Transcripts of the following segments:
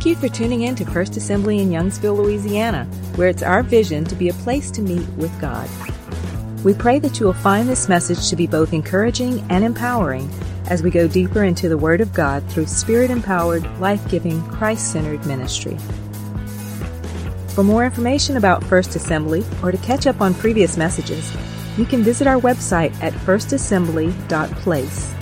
Thank you for tuning in to First Assembly in Youngsville, Louisiana, where it's our vision to be a place to meet with God. We pray that you will find this message to be both encouraging and empowering as we go deeper into the Word of God through Spirit empowered, life giving, Christ centered ministry. For more information about First Assembly or to catch up on previous messages, you can visit our website at firstassembly.place.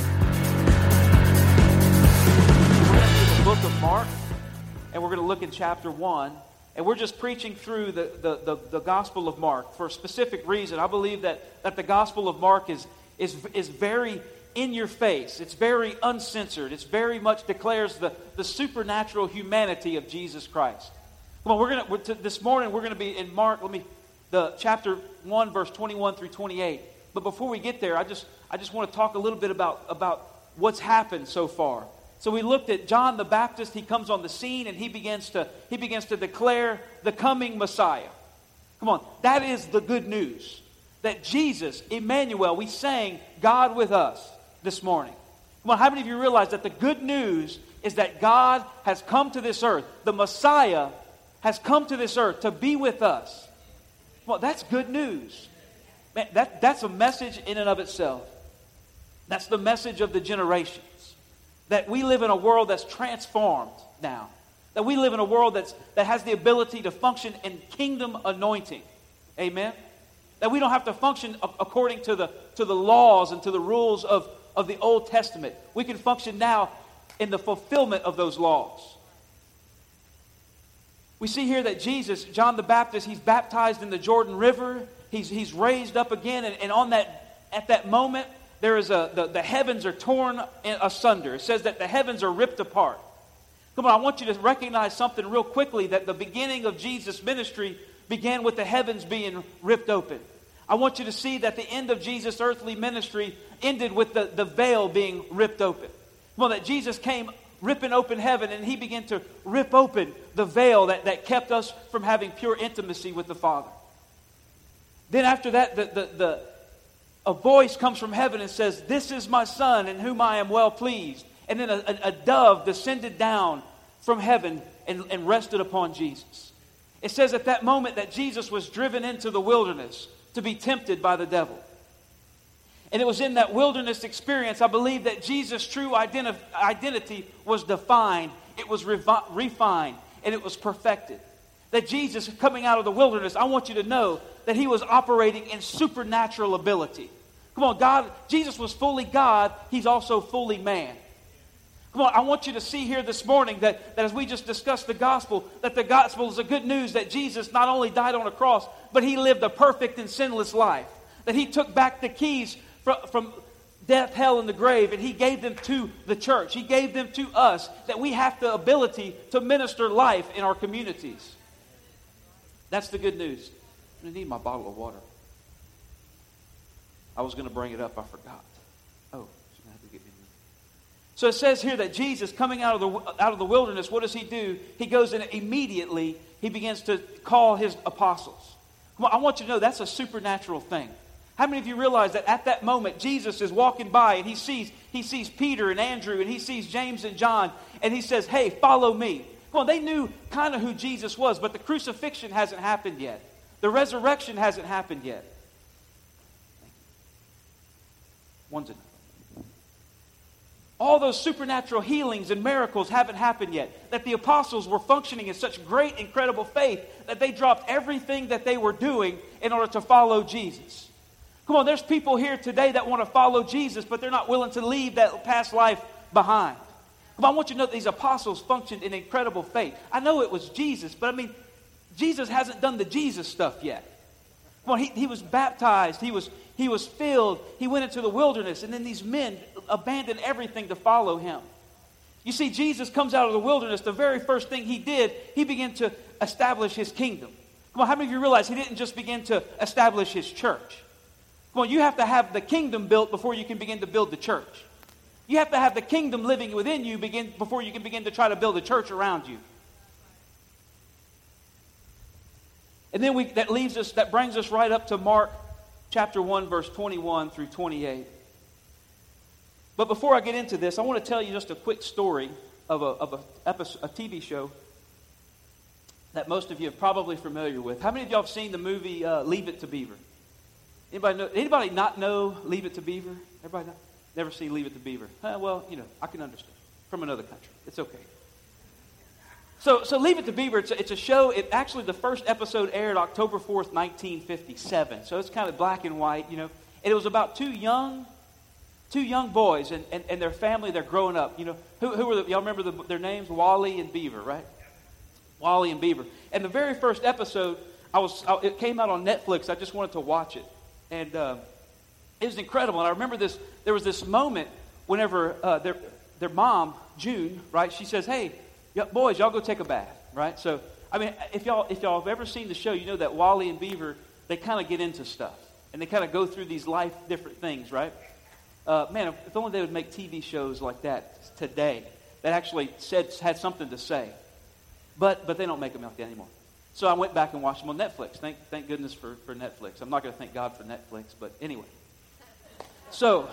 look in chapter 1. And we're just preaching through the, the, the, the, Gospel of Mark for a specific reason. I believe that, that the Gospel of Mark is, is, is very in your face, it's very uncensored, it's very much declares the, the supernatural humanity of Jesus Christ. Come on, we're going to, this morning we're going to be in Mark, let me, the chapter 1, verse 21 through 28. But before we get there, I just, I just want to talk a little bit about, about what's happened so far. So we looked at John the Baptist. He comes on the scene and he begins to, he begins to declare the coming Messiah. Come on, that is the good news. That Jesus, Emmanuel, we sang God with us this morning. Come on, how many of you realize that the good news is that God has come to this earth? The Messiah has come to this earth to be with us. Well, that's good news. Man, that, that's a message in and of itself. That's the message of the generations. That we live in a world that's transformed now. That we live in a world that's, that has the ability to function in kingdom anointing. Amen? That we don't have to function according to the, to the laws and to the rules of, of the Old Testament. We can function now in the fulfillment of those laws. We see here that Jesus, John the Baptist, he's baptized in the Jordan River. He's, he's raised up again, and, and on that, at that moment, there is a, the, the heavens are torn asunder. It says that the heavens are ripped apart. Come on, I want you to recognize something real quickly that the beginning of Jesus' ministry began with the heavens being ripped open. I want you to see that the end of Jesus' earthly ministry ended with the, the veil being ripped open. Well, that Jesus came ripping open heaven and he began to rip open the veil that, that kept us from having pure intimacy with the Father. Then after that, the, the, the, a voice comes from heaven and says, This is my Son in whom I am well pleased. And then a, a, a dove descended down from heaven and, and rested upon Jesus. It says at that moment that Jesus was driven into the wilderness to be tempted by the devil. And it was in that wilderness experience, I believe, that Jesus' true identi- identity was defined, it was revi- refined, and it was perfected. That Jesus, coming out of the wilderness, I want you to know that he was operating in supernatural ability. Come on, God, Jesus was fully God, he's also fully man. Come on, I want you to see here this morning that, that as we just discussed the gospel, that the gospel is the good news that Jesus not only died on a cross, but he lived a perfect and sinless life. That he took back the keys from, from death, hell, and the grave, and he gave them to the church. He gave them to us, that we have the ability to minister life in our communities. That's the good news. I need my bottle of water. I was going to bring it up, I forgot. Oh, so it says here that Jesus, coming out of the out of the wilderness, what does he do? He goes and immediately he begins to call his apostles. I want you to know that's a supernatural thing. How many of you realize that at that moment Jesus is walking by and he sees he sees Peter and Andrew and he sees James and John and he says, "Hey, follow me." Well, they knew kind of who Jesus was, but the crucifixion hasn't happened yet. The resurrection hasn't happened yet. One's enough. All those supernatural healings and miracles haven't happened yet. That the apostles were functioning in such great, incredible faith that they dropped everything that they were doing in order to follow Jesus. Come on, there's people here today that want to follow Jesus, but they're not willing to leave that past life behind. Come on, I want you to know that these apostles functioned in incredible faith. I know it was Jesus, but I mean, Jesus hasn't done the Jesus stuff yet. Come on, he, he was baptized, he was, he was filled, he went into the wilderness, and then these men abandoned everything to follow him. You see, Jesus comes out of the wilderness. The very first thing he did, he began to establish his kingdom. Come on, how many of you realize he didn't just begin to establish his church? Well, you have to have the kingdom built before you can begin to build the church. You have to have the kingdom living within you begin, before you can begin to try to build a church around you. And then we, that leaves us, that brings us right up to Mark chapter 1, verse 21 through 28. But before I get into this, I want to tell you just a quick story of a, of a, episode, a TV show that most of you are probably familiar with. How many of y'all have seen the movie uh, Leave It to Beaver? Anybody, know, anybody not know Leave It to Beaver? Everybody know? Never see Leave It to Beaver. Uh, well, you know, I can understand. From another country. It's okay. So, so Leave It to Beaver, it's a, it's a show. It actually, the first episode aired October 4th, 1957. So it's kind of black and white, you know. And it was about two young, two young boys and, and, and their family. They're growing up. You know, who, who were the, y'all remember the, their names? Wally and Beaver, right? Wally and Beaver. And the very first episode, I was, I, it came out on Netflix. I just wanted to watch it. And uh, it was incredible. And I remember this, there was this moment whenever uh, their, their mom, June, right, she says, hey, boys, y'all go take a bath, right? So, I mean, if y'all, if y'all have ever seen the show, you know that Wally and Beaver, they kind of get into stuff. And they kind of go through these life different things, right? Uh, man, if, if only they would make TV shows like that today that actually said, had something to say. But, but they don't make them like that anymore. So I went back and watched them on Netflix. Thank, thank goodness for, for Netflix. I'm not going to thank God for Netflix, but anyway. So,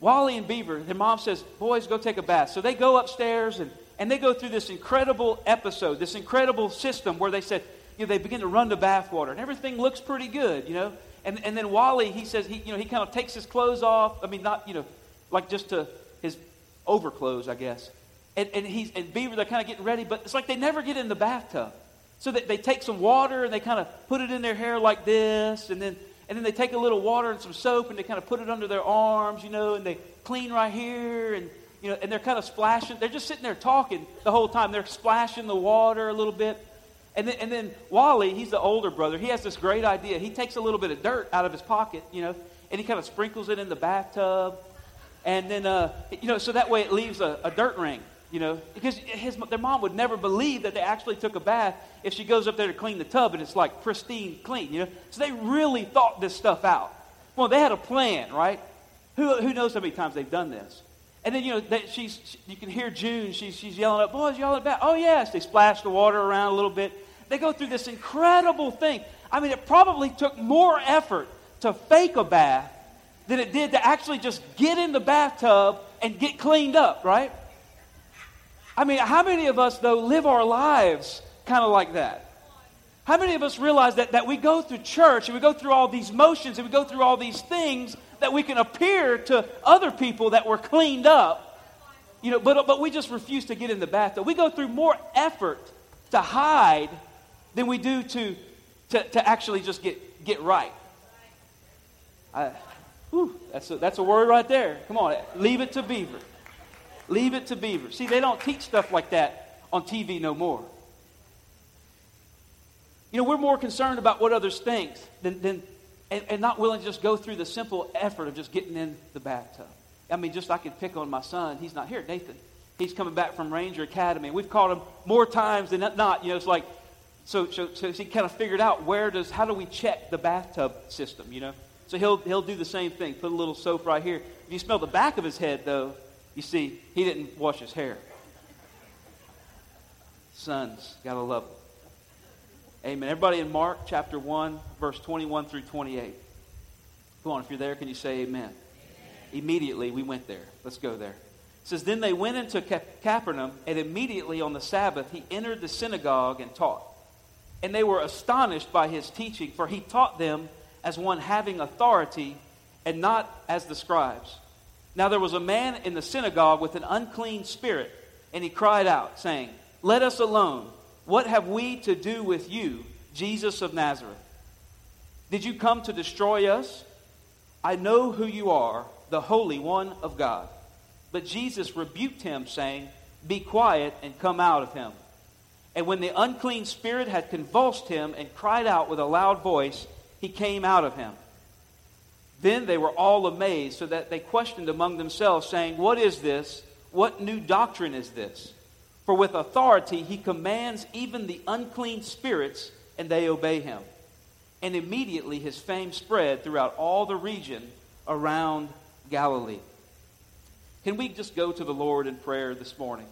Wally and Beaver, their mom says, Boys, go take a bath. So they go upstairs and, and they go through this incredible episode, this incredible system where they said, you know, they begin to run the bathwater and everything looks pretty good, you know. And, and then Wally, he says, he, you know, he kind of takes his clothes off. I mean, not, you know, like just to his overclothes, I guess. And, and, he's, and Beaver, they're kind of getting ready, but it's like they never get in the bathtub. So they, they take some water and they kind of put it in their hair like this, and then, and then they take a little water and some soap and they kind of put it under their arms, you know, and they clean right here, and, you know, and they're kind of splashing. They're just sitting there talking the whole time. They're splashing the water a little bit. And then, and then Wally, he's the older brother, he has this great idea. He takes a little bit of dirt out of his pocket, you know, and he kind of sprinkles it in the bathtub. And then, uh, you know, so that way it leaves a, a dirt ring you know, because his, their mom would never believe that they actually took a bath if she goes up there to clean the tub and it's like pristine clean, you know. So they really thought this stuff out. Well, they had a plan, right? Who, who knows how many times they've done this? And then, you know, she's, she, you can hear June, she's, she's yelling up, boys, y'all bath. Oh, yes. They splash the water around a little bit. They go through this incredible thing. I mean, it probably took more effort to fake a bath than it did to actually just get in the bathtub and get cleaned up, right? I mean, how many of us, though, live our lives kind of like that? How many of us realize that, that we go through church and we go through all these motions and we go through all these things that we can appear to other people that we're cleaned up, you know, but, but we just refuse to get in the bathtub. We go through more effort to hide than we do to, to, to actually just get, get right. I, whew, that's, a, that's a word right there. Come on, leave it to Beaver. Leave it to Beaver. See, they don't teach stuff like that on TV no more. You know, we're more concerned about what others think than, than and, and, not willing to just go through the simple effort of just getting in the bathtub. I mean, just I could pick on my son. He's not here, Nathan. He's coming back from Ranger Academy. We've called him more times than not. You know, it's like, so, so, so he kind of figured out where does, how do we check the bathtub system, you know? So he'll, he'll do the same thing, put a little soap right here. If you smell the back of his head, though, you see, he didn't wash his hair. Sons, gotta love them. Amen. Everybody in Mark chapter 1, verse 21 through 28. Come on, if you're there, can you say amen? amen. Immediately, we went there. Let's go there. It says, Then they went into Capernaum, and immediately on the Sabbath he entered the synagogue and taught. And they were astonished by his teaching, for he taught them as one having authority and not as the scribes. Now there was a man in the synagogue with an unclean spirit, and he cried out, saying, Let us alone. What have we to do with you, Jesus of Nazareth? Did you come to destroy us? I know who you are, the Holy One of God. But Jesus rebuked him, saying, Be quiet and come out of him. And when the unclean spirit had convulsed him and cried out with a loud voice, he came out of him. Then they were all amazed, so that they questioned among themselves, saying, What is this? What new doctrine is this? For with authority he commands even the unclean spirits, and they obey him. And immediately his fame spread throughout all the region around Galilee. Can we just go to the Lord in prayer this morning?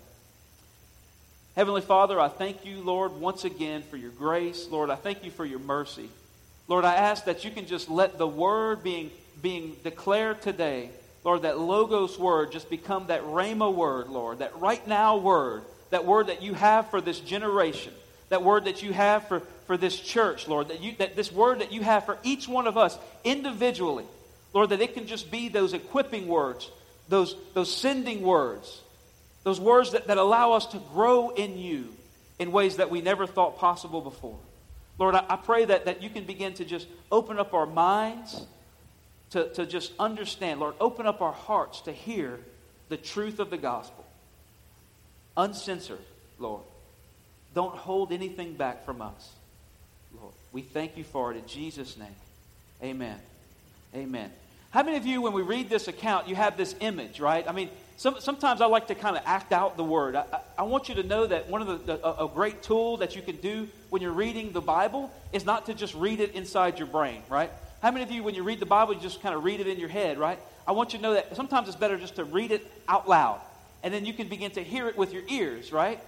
Heavenly Father, I thank you, Lord, once again for your grace. Lord, I thank you for your mercy. Lord, I ask that you can just let the word being, being declared today, Lord, that Logos word just become that Rhema word, Lord, that right now word, that word that you have for this generation. that word that you have for, for this church, Lord, that, you, that this word that you have for each one of us individually, Lord, that it can just be those equipping words, those, those sending words, those words that, that allow us to grow in you in ways that we never thought possible before. Lord, I, I pray that, that you can begin to just open up our minds to, to just understand. Lord, open up our hearts to hear the truth of the gospel. Uncensored, Lord. Don't hold anything back from us. Lord, we thank you for it in Jesus' name. Amen. Amen. How many of you, when we read this account, you have this image, right? I mean, some, sometimes I like to kind of act out the word. I, I, I want you to know that one of the, the a, a great tool that you can do when you're reading the Bible is not to just read it inside your brain, right? How many of you, when you read the Bible, you just kind of read it in your head, right? I want you to know that sometimes it's better just to read it out loud, and then you can begin to hear it with your ears, right?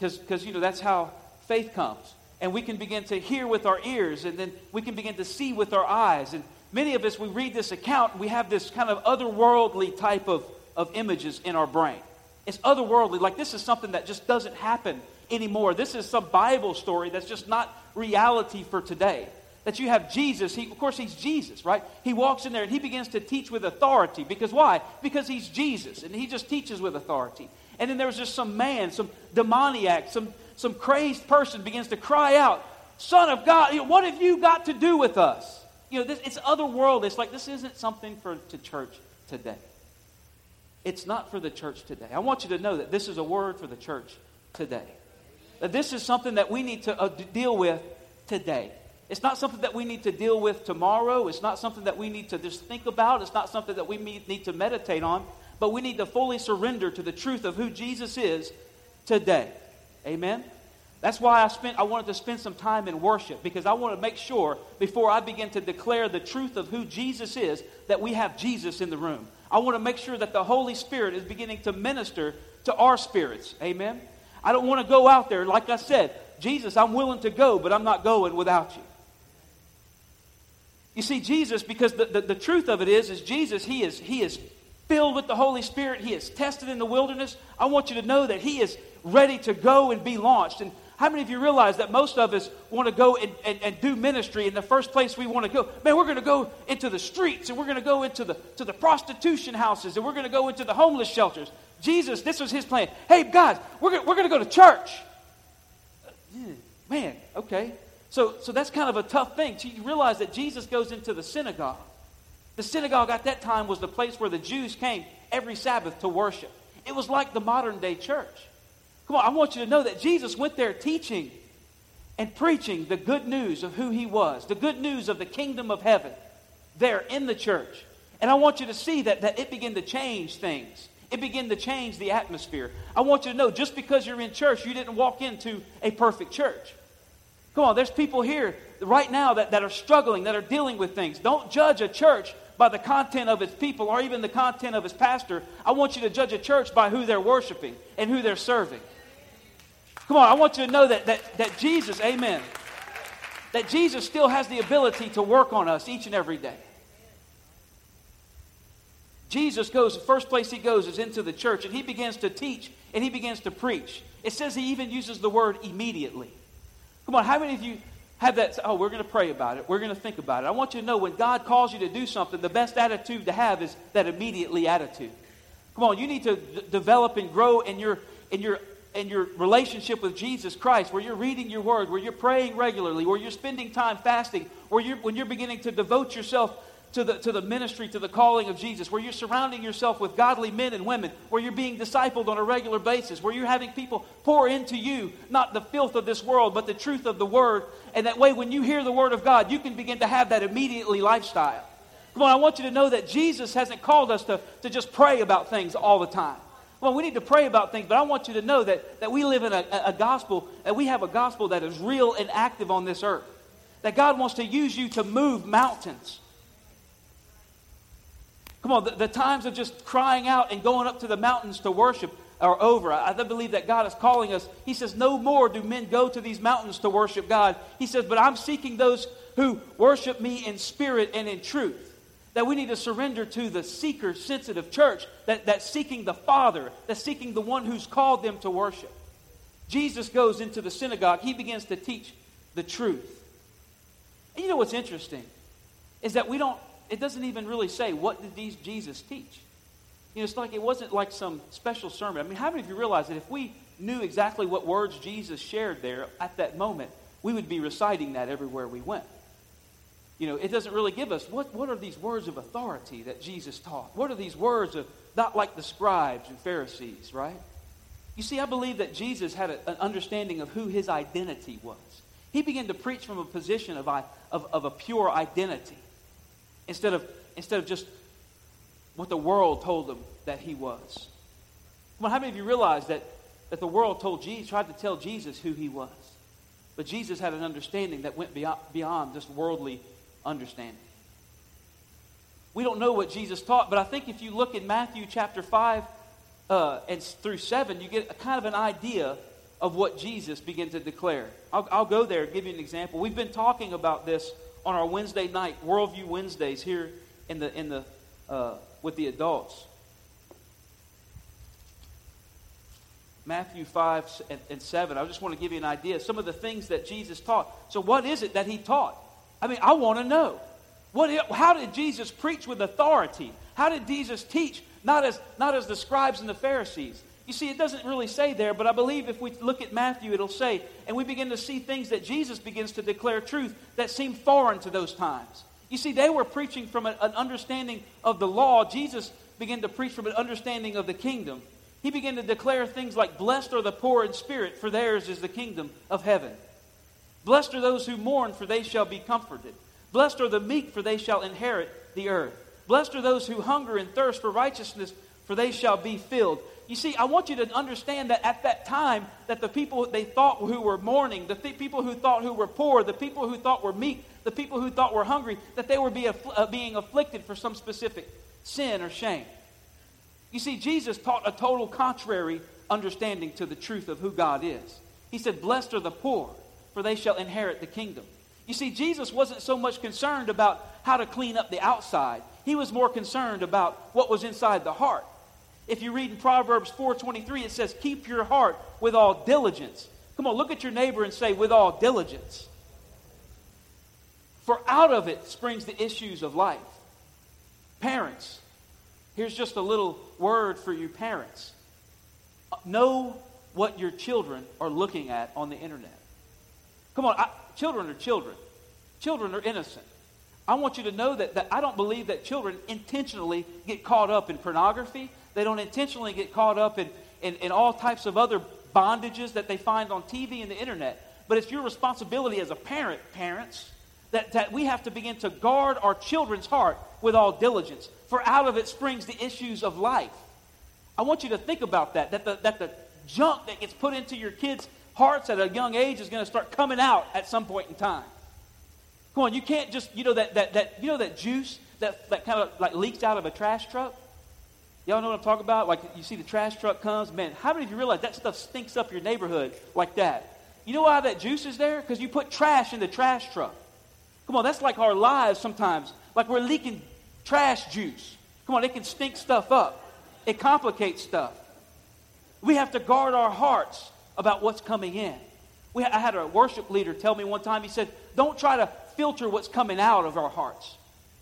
Because, you know, that's how faith comes. And we can begin to hear with our ears, and then we can begin to see with our eyes. And many of us, we read this account, we have this kind of otherworldly type of, of images in our brain. It's otherworldly, like this is something that just doesn't happen anymore. This is some Bible story that's just not reality for today. That you have Jesus, he, of course, he's Jesus, right? He walks in there and he begins to teach with authority. Because why? Because he's Jesus, and he just teaches with authority. And then there was just some man, some demoniac, some, some crazed person begins to cry out, Son of God, what have you got to do with us? You know, this, it's otherworldly. It's like this isn't something for to church today. It's not for the church today. I want you to know that this is a word for the church today. That this is something that we need to uh, deal with today. It's not something that we need to deal with tomorrow. It's not something that we need to just think about. It's not something that we need to meditate on but we need to fully surrender to the truth of who Jesus is today. Amen. That's why I spent I wanted to spend some time in worship because I want to make sure before I begin to declare the truth of who Jesus is that we have Jesus in the room. I want to make sure that the Holy Spirit is beginning to minister to our spirits. Amen. I don't want to go out there like I said, Jesus, I'm willing to go, but I'm not going without you. You see, Jesus, because the, the, the truth of it is, is Jesus, he is, he is filled with the Holy Spirit. He is tested in the wilderness. I want you to know that He is ready to go and be launched. And how many of you realize that most of us want to go and, and, and do ministry in the first place we want to go? Man, we're going to go into the streets and we're going to go into the, to the prostitution houses and we're going to go into the homeless shelters. Jesus, this was his plan. Hey, guys, we're, we're going to go to church. Uh, man, okay. So, so that's kind of a tough thing. You realize that Jesus goes into the synagogue. The synagogue at that time was the place where the Jews came every Sabbath to worship. It was like the modern day church. Come on, I want you to know that Jesus went there teaching and preaching the good news of who he was, the good news of the kingdom of heaven there in the church. And I want you to see that, that it began to change things. It began to change the atmosphere. I want you to know just because you're in church, you didn't walk into a perfect church. Come on, there's people here right now that, that are struggling, that are dealing with things. Don't judge a church by the content of its people or even the content of its pastor. I want you to judge a church by who they're worshiping and who they're serving. Come on, I want you to know that, that, that Jesus, amen, that Jesus still has the ability to work on us each and every day. Jesus goes, the first place he goes is into the church, and he begins to teach and he begins to preach. It says he even uses the word immediately. Come on, how many of you have that, oh, we're going to pray about it. We're going to think about it. I want you to know when God calls you to do something, the best attitude to have is that immediately attitude. Come on, you need to d- develop and grow in your, in, your, in your relationship with Jesus Christ, where you're reading your word, where you're praying regularly, where you're spending time fasting, where you're, when you're beginning to devote yourself to the, to the ministry, to the calling of Jesus, where you're surrounding yourself with godly men and women, where you're being discipled on a regular basis, where you're having people pour into you not the filth of this world, but the truth of the Word. And that way, when you hear the Word of God, you can begin to have that immediately lifestyle. Come on, I want you to know that Jesus hasn't called us to, to just pray about things all the time. Well, we need to pray about things, but I want you to know that, that we live in a, a gospel, and we have a gospel that is real and active on this earth. That God wants to use you to move mountains. Come on, the, the, times of just crying out and going up to the mountains to worship are over. I, I believe that God is calling us. He says, No more do men go to these mountains to worship God. He says, But I'm seeking those who worship me in spirit and in truth. That we need to surrender to the seeker sensitive church that, that's seeking the Father, that's seeking the one who's called them to worship. Jesus goes into the synagogue. He begins to teach the truth. And you know what's interesting? Is that we don't, it doesn't even really say what did these Jesus teach. You know, it's like it wasn't like some special sermon. I mean, how many of you realize that if we knew exactly what words Jesus shared there at that moment, we would be reciting that everywhere we went? You know, it doesn't really give us what, what are these words of authority that Jesus taught? What are these words of not like the scribes and Pharisees, right? You see, I believe that Jesus had a, an understanding of who his identity was. He began to preach from a position of, of, of a pure identity instead of, instead of just what the world told him that he was. On, how many of you realize that, that the world told Jesus, tried to tell Jesus who he was? But Jesus had an understanding that went beyond, beyond just worldly understanding. We don't know what Jesus taught, but I think if you look in Matthew chapter 5 uh, and through 7, you get a kind of an idea of what Jesus began to declare. I'll, I'll go there and give you an example. We've been talking about this on our Wednesday night, Worldview Wednesdays, here in the, in the, uh, with the adults. Matthew 5 and, and 7. I just want to give you an idea some of the things that Jesus taught. So, what is it that he taught? I mean, I want to know. What, how did Jesus preach with authority? How did Jesus teach? Not as, not as the scribes and the Pharisees. You see, it doesn't really say there, but I believe if we look at Matthew, it'll say, and we begin to see things that Jesus begins to declare truth that seem foreign to those times. You see, they were preaching from an, an understanding of the law. Jesus began to preach from an understanding of the kingdom. He began to declare things like, Blessed are the poor in spirit, for theirs is the kingdom of heaven. Blessed are those who mourn, for they shall be comforted. Blessed are the meek, for they shall inherit the earth. Blessed are those who hunger and thirst for righteousness, for they shall be filled. You see, I want you to understand that at that time, that the people they thought who were mourning, the th- people who thought who were poor, the people who thought were meek, the people who thought were hungry, that they were be uh, being afflicted for some specific sin or shame. You see, Jesus taught a total contrary understanding to the truth of who God is. He said, Blessed are the poor for they shall inherit the kingdom. You see, Jesus wasn't so much concerned about how to clean up the outside. He was more concerned about what was inside the heart. If you read in Proverbs 4:23, it says, "Keep your heart with all diligence." Come on, look at your neighbor and say, "With all diligence." For out of it springs the issues of life. Parents, here's just a little word for you parents. Know what your children are looking at on the internet. Come on, I, children are children. Children are innocent. I want you to know that, that I don't believe that children intentionally get caught up in pornography. They don't intentionally get caught up in, in, in all types of other bondages that they find on TV and the internet. But it's your responsibility as a parent, parents, that, that we have to begin to guard our children's heart with all diligence. For out of it springs the issues of life. I want you to think about that, that the, that the junk that gets put into your kids' hearts at a young age is going to start coming out at some point in time. Come on, you can't just, you know, that, that, that, you know that juice that, that kind of like leaks out of a trash truck? Y'all know what I'm talking about? Like you see the trash truck comes, man, how many of you realize that stuff stinks up your neighborhood like that? You know why that juice is there? Because you put trash in the trash truck. Come on, that's like our lives sometimes. Like we're leaking trash juice. Come on, it can stink stuff up. It complicates stuff. We have to guard our hearts about what's coming in. We, I had a worship leader tell me one time, he said, Don't try to filter what's coming out of our hearts.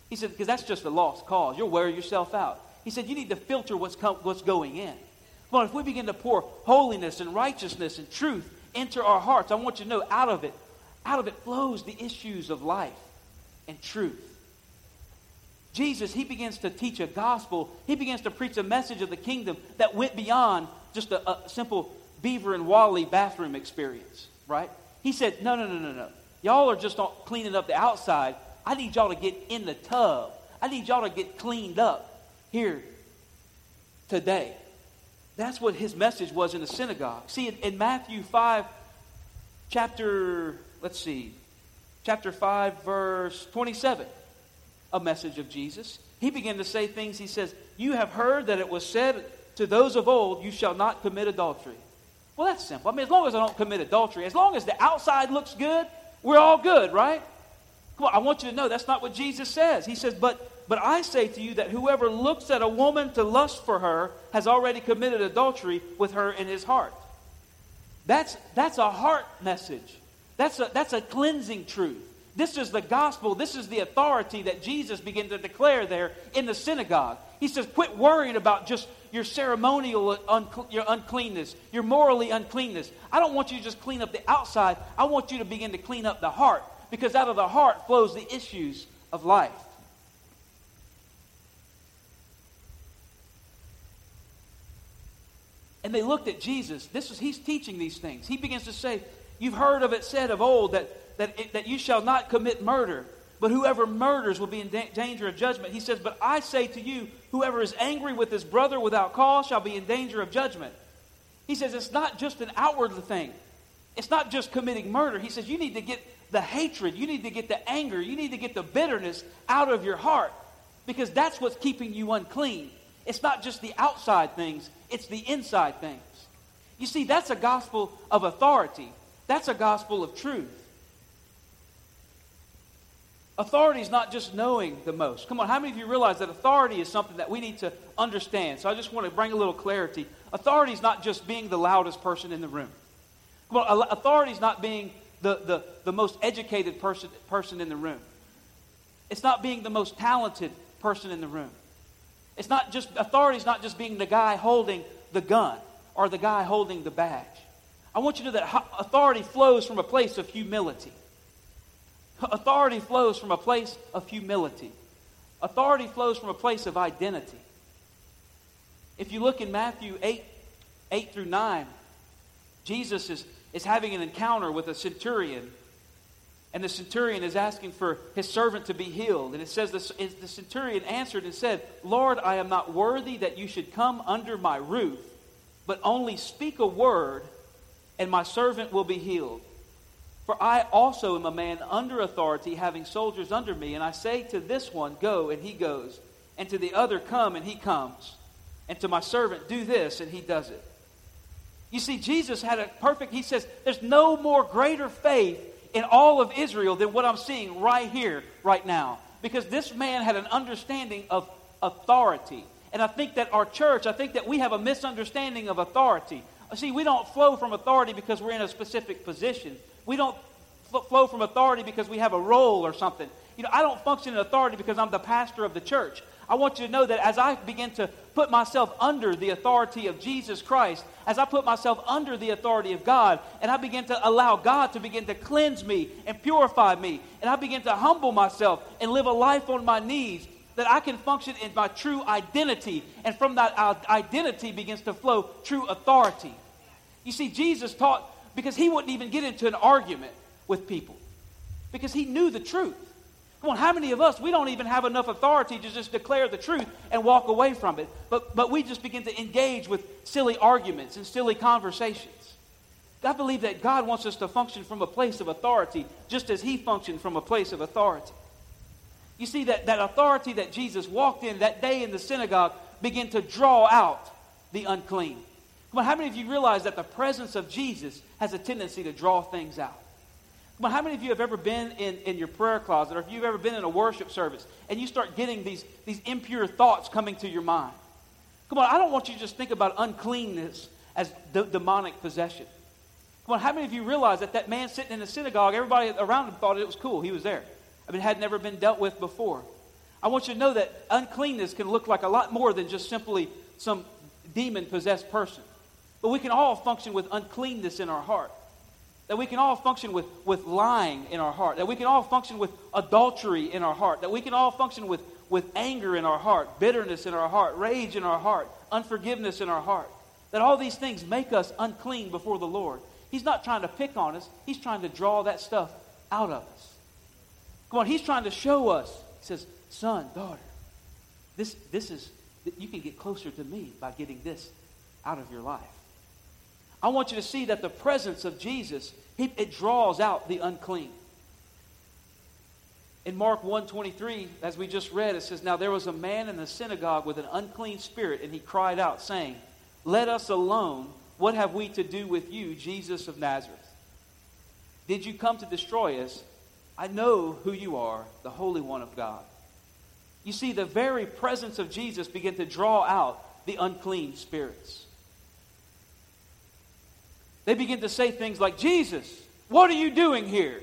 He said, Because that's just a lost cause. You'll wear yourself out. He said, You need to filter what's, what's going in. Well, if we begin to pour holiness and righteousness and truth into our hearts, I want you to know out of it, out of it flows the issues of life and truth. Jesus, he begins to teach a gospel. He begins to preach a message of the kingdom that went beyond just a, a simple Beaver and Wally bathroom experience, right? He said, No, no, no, no, no. Y'all are just cleaning up the outside. I need y'all to get in the tub. I need y'all to get cleaned up here today. That's what his message was in the synagogue. See, in, Matthew 5, chapter, let's see, chapter 5, verse 27, a message of Jesus. He began to say things. He says, You have heard that it was said to those of old, You shall not commit adultery. Well, that's simple. I mean, as long as I don't commit adultery, as long as the outside looks good, we're all good, right? Come on, I want you to know that's not what Jesus says. He says, but but I say to you that whoever looks at a woman to lust for her has already committed adultery with her in his heart. That's, that's a heart message. That's a, that's a cleansing truth. This is the gospel. This is the authority that Jesus began to declare there in the synagogue. He says, quit worrying about just your ceremonial uncle- your uncleanness, your morally uncleanness. I don't want you to just clean up the outside. I want you to begin to clean up the heart because out of the heart flows the issues of life. And they looked at Jesus. This is he's teaching these things. He begins to say, You've heard of it said of old that that, it, that you shall not commit murder, but whoever murders will be in da- danger of judgment. He says, But I say to you, whoever is angry with his brother without cause shall be in danger of judgment. He says, It's not just an outward thing, it's not just committing murder. He says, You need to get the hatred, you need to get the anger, you need to get the bitterness out of your heart because that's what's keeping you unclean. It's not just the outside things, it's the inside things. You see, that's a gospel of authority. That's a gospel of truth. Authority is not just knowing the most. Come on, how many of you realize that authority is something that we need to understand? So I just want to bring a little clarity. Authority is not just being the loudest person in the room. Come on, authority is not being the, the, the most educated person, person in the room. It's not being the most talented person in the room. It's not just, authority is not just being the guy holding the gun or the guy holding the badge. I want you to know that authority flows from a place of humility. Authority flows from a place of humility. Authority flows from a place of identity. If you look in Matthew 8, 8 through 9, Jesus is, is having an encounter with a centurion. And the centurion is asking for his servant to be healed. And it says this, the centurion answered and said, Lord, I am not worthy that you should come under my roof, but only speak a word, and my servant will be healed. For I also am a man under authority, having soldiers under me, and I say to this one, Go, and he goes, and to the other, Come, and he comes, and to my servant, Do this, and he does it. You see, Jesus had a perfect, he says, There's no more greater faith in all of Israel than what I'm seeing right here, right now. Because this man had an understanding of authority. And I think that our church, I think that we have a misunderstanding of authority. See, we don't flow from authority because we're in a specific position. We don't flow from authority because we have a role or something. You know, I don't function in authority because I'm the pastor of the church. I want you to know that as I begin to put myself under the authority of Jesus Christ, as I put myself under the authority of God, and I begin to allow God to begin to cleanse me and purify me, and I begin to humble myself and live a life on my knees, that I can function in my true identity, and from that identity begins to flow true authority. You see, Jesus taught because he wouldn't even get into an argument with people because he knew the truth. Come on, how many of us, we don't even have enough authority to just declare the truth and walk away from it, but, but we just begin to engage with silly arguments and silly conversations. I believe that God wants us to function from a place of authority just as he functioned from a place of authority. You see, that, that authority that Jesus walked in that day in the synagogue began to draw out the unclean. Come on, how many of you realize that the presence of Jesus has a tendency to draw things out? Come on, how many of you have ever been in, in your prayer closet or if you've ever been in a worship service and you start getting these, these impure thoughts coming to your mind? Come on, I don't want you to just think about uncleanness as d- demonic possession. Come on, how many of you realize that that man sitting in the synagogue, everybody around him thought it was cool. He was there. I mean, it had never been dealt with before. I want you to know that uncleanness can look like a lot more than just simply some demon possessed person. But we can all function with uncleanness in our heart. That we can all function with, with lying in our heart. That we can all function with adultery in our heart. That we can all function with, with anger in our heart, bitterness in our heart, rage in our heart, unforgiveness in our heart. That all these things make us unclean before the Lord. He's not trying to pick on us, He's trying to draw that stuff out of us. Come on, He's trying to show us. He says, Son, daughter, this, this is, you can get closer to me by getting this out of your life. I want you to see that the presence of Jesus, it draws out the unclean. In Mark 1:23, as we just read, it says, Now there was a man in the synagogue with an unclean spirit, and he cried out, saying, Let us alone. What have we to do with you, Jesus of Nazareth? Did you come to destroy us? I know who you are, the Holy One of God. You see, the very presence of Jesus began to draw out the unclean spirits. They begin to say things like, Jesus, what are you doing here?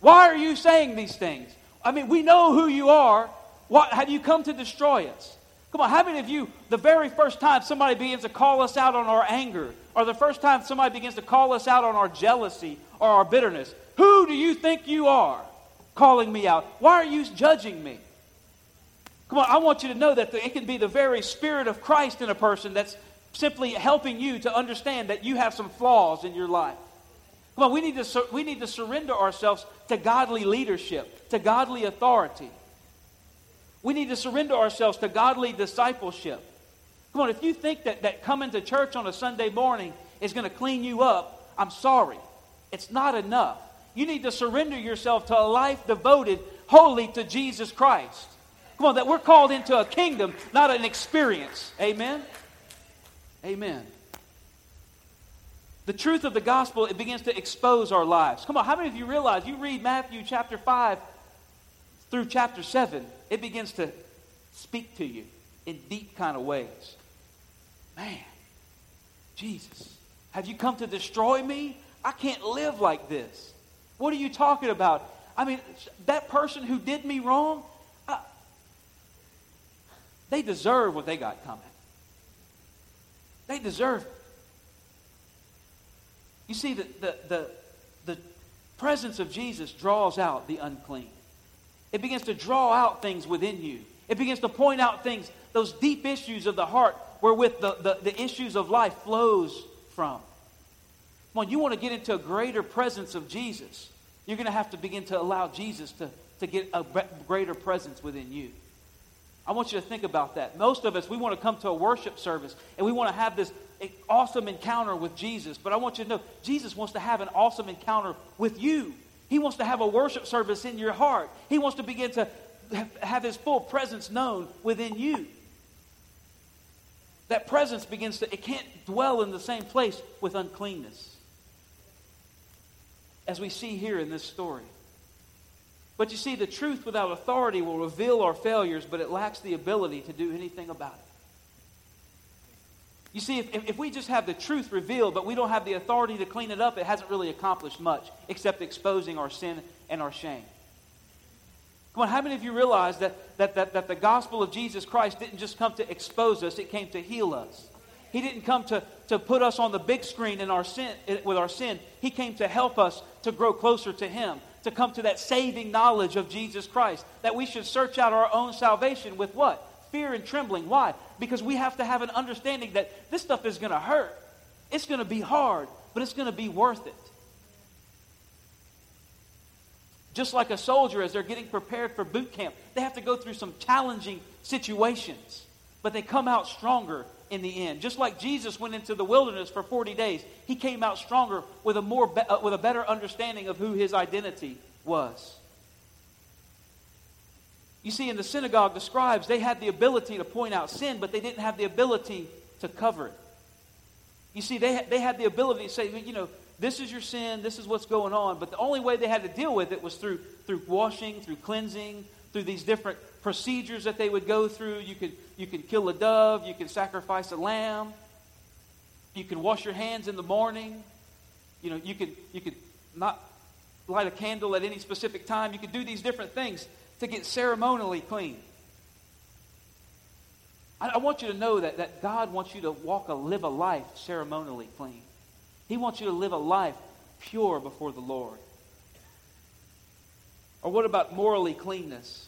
Why are you saying these things? I mean, we know who you are. What, have you come to destroy us? Come on, how many of you, the very first time somebody begins to call us out on our anger, or the first time somebody begins to call us out on our jealousy or our bitterness, who do you think you are calling me out? Why are you judging me? Come on, I want you to know that it can be the very Spirit of Christ in a person that's simply helping you to understand that you have some flaws in your life. Come on, we need to, we need to surrender ourselves to godly leadership, to godly authority. We need to surrender ourselves to godly discipleship. Come on, if you think that, that coming to church on a Sunday morning is going to clean you up, I'm sorry. It's not enough. You need to surrender yourself to a life devoted wholly to Jesus Christ. Come on, that we're called into a kingdom, not an experience. Amen? Amen. The truth of the gospel, it begins to expose our lives. Come on, how many of you realize you read Matthew chapter 5 through chapter 7, it begins to speak to you in deep kind of ways. Man, Jesus, have you come to destroy me? I can't live like this. What are you talking about? I mean, that person who did me wrong, I, they deserve what they got coming. They deserve it. You see, the, the, the, the presence of Jesus draws out the unclean. It begins to draw out things within you. It begins to point out things, those deep issues of the heart wherewith the, the, the issues of life flows from. Come on, you want to get into a greater presence of Jesus. You're going to have to begin to allow Jesus to, to get a greater presence within you. I want you to think about that. Most of us, we want to come to a worship service and we want to have this awesome encounter with Jesus. But I want you to know, Jesus wants to have an awesome encounter with you. He wants to have a worship service in your heart. He wants to begin to have his full presence known within you. That presence begins to, it can't dwell in the same place with uncleanness. As we see here in this story. But you see, the truth without authority will reveal our failures, but it lacks the ability to do anything about it. You see, if, if we just have the truth revealed, but we don't have the authority to clean it up, it hasn't really accomplished much except exposing our sin and our shame. Come on, how many of you realize that, that, that, that the gospel of Jesus Christ didn't just come to expose us, it came to heal us? He didn't come to, to put us on the big screen in our sin, with our sin. He came to help us to grow closer to Him, to come to that saving knowledge of Jesus Christ. That we should search out our own salvation with what? Fear and trembling. Why? Because we have to have an understanding that this stuff is going to hurt. It's going to be hard, but it's going to be worth it. Just like a soldier, as they're getting prepared for boot camp, they have to go through some challenging situations, but they come out stronger in the end. Just like Jesus went into the wilderness for 40 days, he came out stronger with a, more be- uh, with a better understanding of who his identity was. You see, in the synagogue, the scribes, they had the ability to point out sin, but they didn't have the ability to cover it. You see, they they had the ability to say, you know, this is your sin, this is what's going on, but the only way they had to deal with it was through, through washing, through cleansing, through these different procedures that they would go through. You could, you could kill a dove, you could sacrifice a lamb, you could wash your hands in the morning. You know, you could, you could not light a candle at any specific time. You could do these different things to get ceremonially clean. I, I want you to know that, that God wants you to walk a live a life ceremonially clean. He wants you to live a life pure before the Lord. Or what about morally cleanness?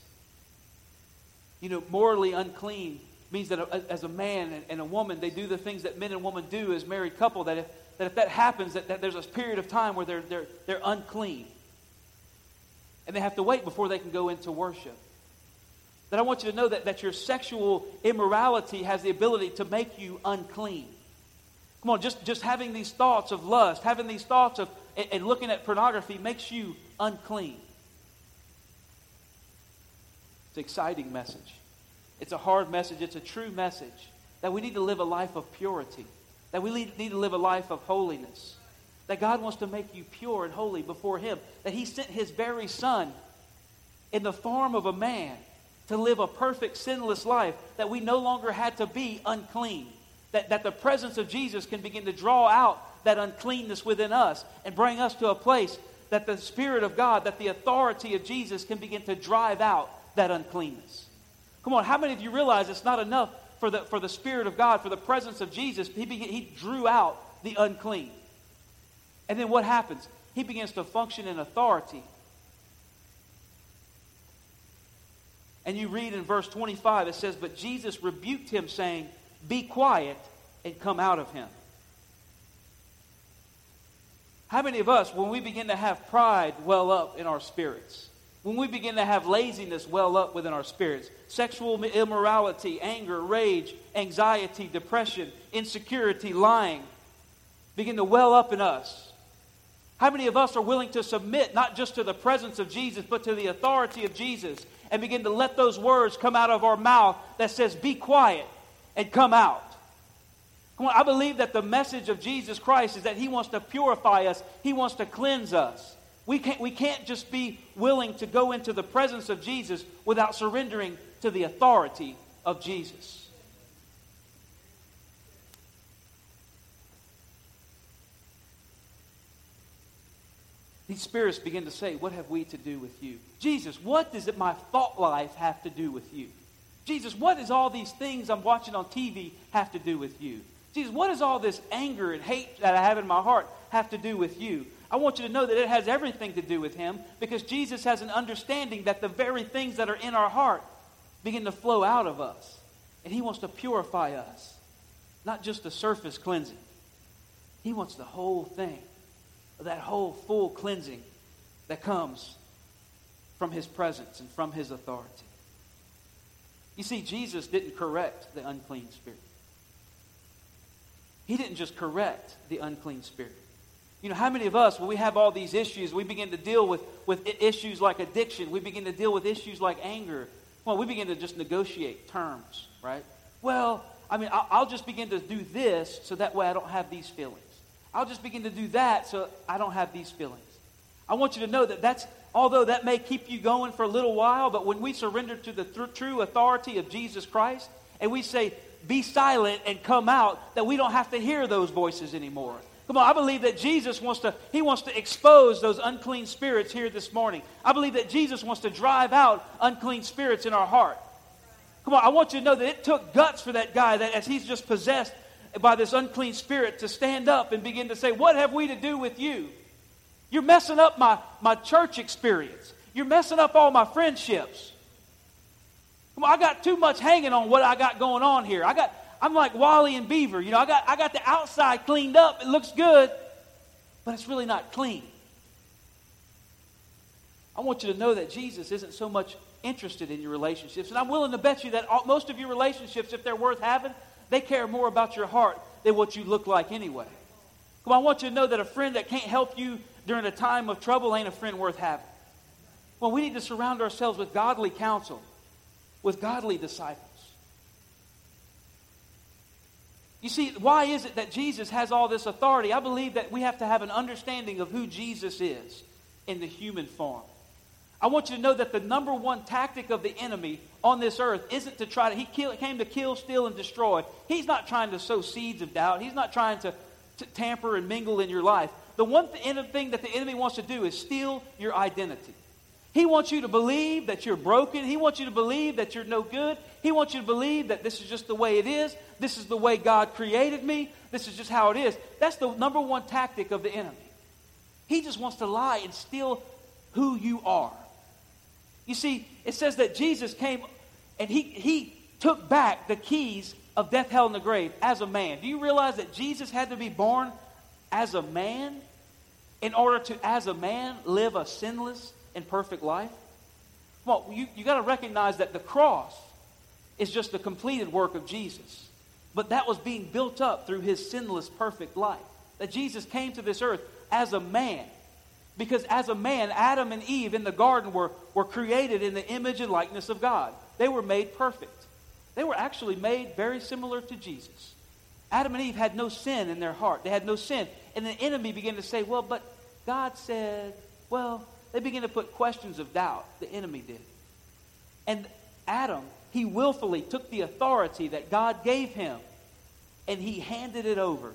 You know, morally unclean means that as a man and a woman, they do the things that men and women do as married couple, that if that, if that happens, that, that there's a period of time where they're, they're, they're unclean. And they have to wait before they can go into worship. That I want you to know that, that your sexual immorality has the ability to make you unclean. Come on, just, just having these thoughts of lust, having these thoughts of and, and looking at pornography makes you unclean. It's an exciting message. It's a hard message. It's a true message that we need to live a life of purity, that we need to live a life of holiness, that God wants to make you pure and holy before Him, that He sent His very Son in the form of a man to live a perfect, sinless life, that we no longer had to be unclean, that, that the presence of Jesus can begin to draw out that uncleanness within us and bring us to a place that the Spirit of God, that the authority of Jesus can begin to drive out that uncleanness. Come on, how many of you realize it's not enough for the, for the Spirit of God, for the presence of Jesus? He, began, he drew out the unclean. And then what happens? He begins to function in authority. And you read in verse 25, it says, But Jesus rebuked him, saying, Be quiet and come out of him. How many of us, when we begin to have pride well up in our spirits, when we begin to have laziness well up within our spirits, sexual immorality, anger, rage, anxiety, depression, insecurity, lying, begin to well up in us. How many of us are willing to submit not just to the presence of Jesus, but to the authority of Jesus and begin to let those words come out of our mouth that says, Be quiet and come out? I believe that the message of Jesus Christ is that He wants to purify us, He wants to cleanse us. We can't, we can't just be willing to go into the presence of Jesus without surrendering to the authority of Jesus. These spirits begin to say, What have we to do with you? Jesus, what does my thought life have to do with you? Jesus, what does all these things I'm watching on TV have to do with you? Jesus, what does all this anger and hate that I have in my heart have to do with you? I want you to know that it has everything to do with him because Jesus has an understanding that the very things that are in our heart begin to flow out of us. And he wants to purify us, not just the surface cleansing. He wants the whole thing, that whole full cleansing that comes from his presence and from his authority. You see, Jesus didn't correct the unclean spirit. He didn't just correct the unclean spirit. You know, how many of us, when we have all these issues, we begin to deal with, with issues like addiction, we begin to deal with issues like anger. Well, we begin to just negotiate terms, right? Well, I mean, I'll just begin to do this so that way I don't have these feelings. I'll just begin to do that so I don't have these feelings. I want you to know that that's, although that may keep you going for a little while, but when we surrender to the th- true authority of Jesus Christ and we say, be silent and come out, that we don't have to hear those voices anymore. Come on, I believe that Jesus wants to, he wants to expose those unclean spirits here this morning. I believe that Jesus wants to drive out unclean spirits in our heart. Come on, I want you to know that it took guts for that guy that as he's just possessed by this unclean spirit to stand up and begin to say, What have we to do with you? You're messing up my, my church experience. You're messing up all my friendships. Come on, I got too much hanging on what I got going on here. I got, I'm like Wally and Beaver. You know, I got, I got the outside cleaned up. It looks good, but it's really not clean. I want you to know that Jesus isn't so much interested in your relationships. And I'm willing to bet you that all, most of your relationships, if they're worth having, they care more about your heart than what you look like anyway. Come on, I want you to know that a friend that can't help you during a time of trouble ain't a friend worth having. Well, we need to surround ourselves with godly counsel with godly disciples. You see, why is it that Jesus has all this authority? I believe that we have to have an understanding of who Jesus is in the human form. I want you to know that the number one tactic of the enemy on this earth isn't to try to, he kill, came to kill, steal, and destroy. He's not trying to sow seeds of doubt. He's not trying to, to tamper and mingle in your life. The one th- thing that the enemy wants to do is steal your identity. He wants you to believe that you're broken. He wants you to believe that you're no good. He wants you to believe that this is just the way it is. This is the way God created me. This is just how it is. That's the number one tactic of the enemy. He just wants to lie and steal who you are. You see, it says that Jesus came and he, he took back the keys of death, hell, and the grave as a man. Do you realize that Jesus had to be born as a man in order to, as a man, live a sinless, and perfect life? Well, you, you got to recognize that the cross is just the completed work of Jesus. But that was being built up through his sinless, perfect life. That Jesus came to this earth as a man. Because as a man, Adam and Eve in the garden were, were created in the image and likeness of God. They were made perfect. They were actually made very similar to Jesus. Adam and Eve had no sin in their heart. They had no sin. And the enemy began to say, well, but God said, well, they begin to put questions of doubt. The enemy did. And Adam, he willfully took the authority that God gave him and he handed it over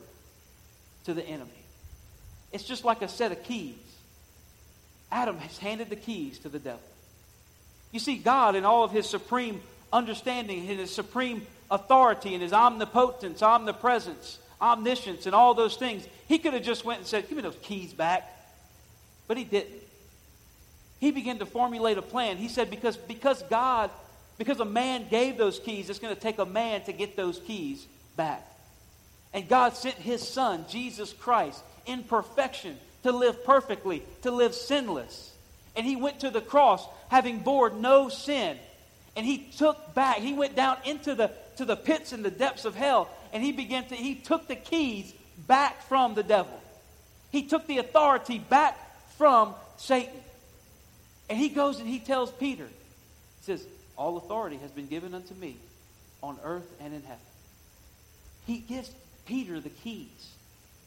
to the enemy. It's just like a set of keys. Adam has handed the keys to the devil. You see, God, in all of his supreme understanding, in his supreme authority, and his omnipotence, omnipresence, omniscience, and all those things, he could have just went and said, Give me those keys back. But he didn't. He began to formulate a plan. He said, Because, because God, because a man gave those keys, it's going to take a man to get those keys back. And God sent his son, Jesus Christ, in perfection to live perfectly, to live sinless. And he went to the cross having bore no sin. And he took back, he went down into the to the pits and the depths of hell, and he began to he took the keys back from the devil. He took the authority back from Satan. And he goes and he tells Peter, he says, All authority has been given unto me on earth and in heaven. He gives Peter the keys.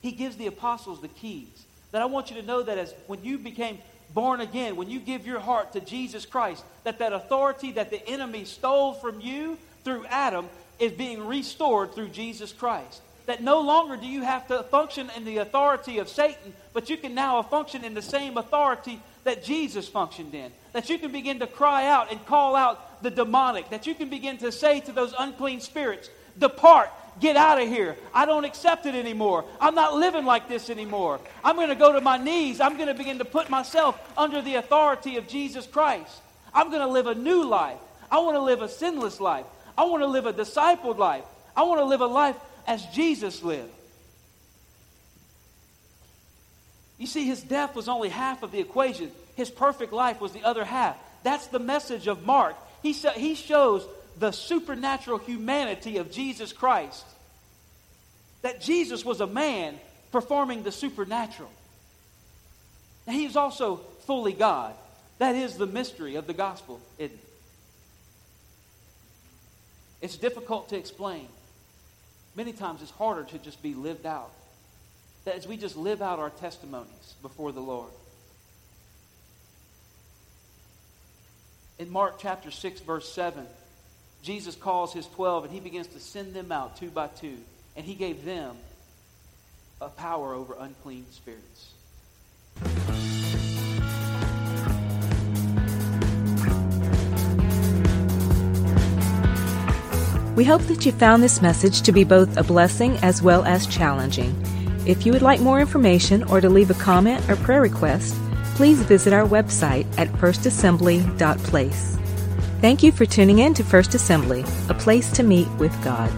He gives the apostles the keys. That I want you to know that as when you became born again, when you give your heart to Jesus Christ, that that authority that the enemy stole from you through Adam is being restored through Jesus Christ. That no longer do you have to function in the authority of Satan, but you can now function in the same authority that Jesus functioned in. That you can begin to cry out and call out the demonic. That you can begin to say to those unclean spirits, Depart, get out of here. I don't accept it anymore. I'm not living like this anymore. I'm going to go to my knees. I'm going to begin to put myself under the authority of Jesus Christ. I'm going to live a new life. I want to live a sinless life. I want to live a discipled life. I want to live a life as Jesus lived. You see, his death was only half of the equation. His perfect life was the other half. That's the message of Mark. He, he shows the supernatural humanity of Jesus Christ. That Jesus was a man performing the supernatural. He is also fully God. That is the mystery of the gospel, isn't it? It's difficult to explain. Many times it's harder to just be lived out. That as we just live out our testimonies before the Lord. In Mark chapter 6, verse 7, Jesus calls his 12 and he begins to send them out two by two. And he gave them a power over unclean spirits. We hope that you found this message to be both a blessing as well as challenging. If you would like more information or to leave a comment or prayer request, please visit our website at firstassembly.place. Thank you for tuning in to First Assembly, a place to meet with God.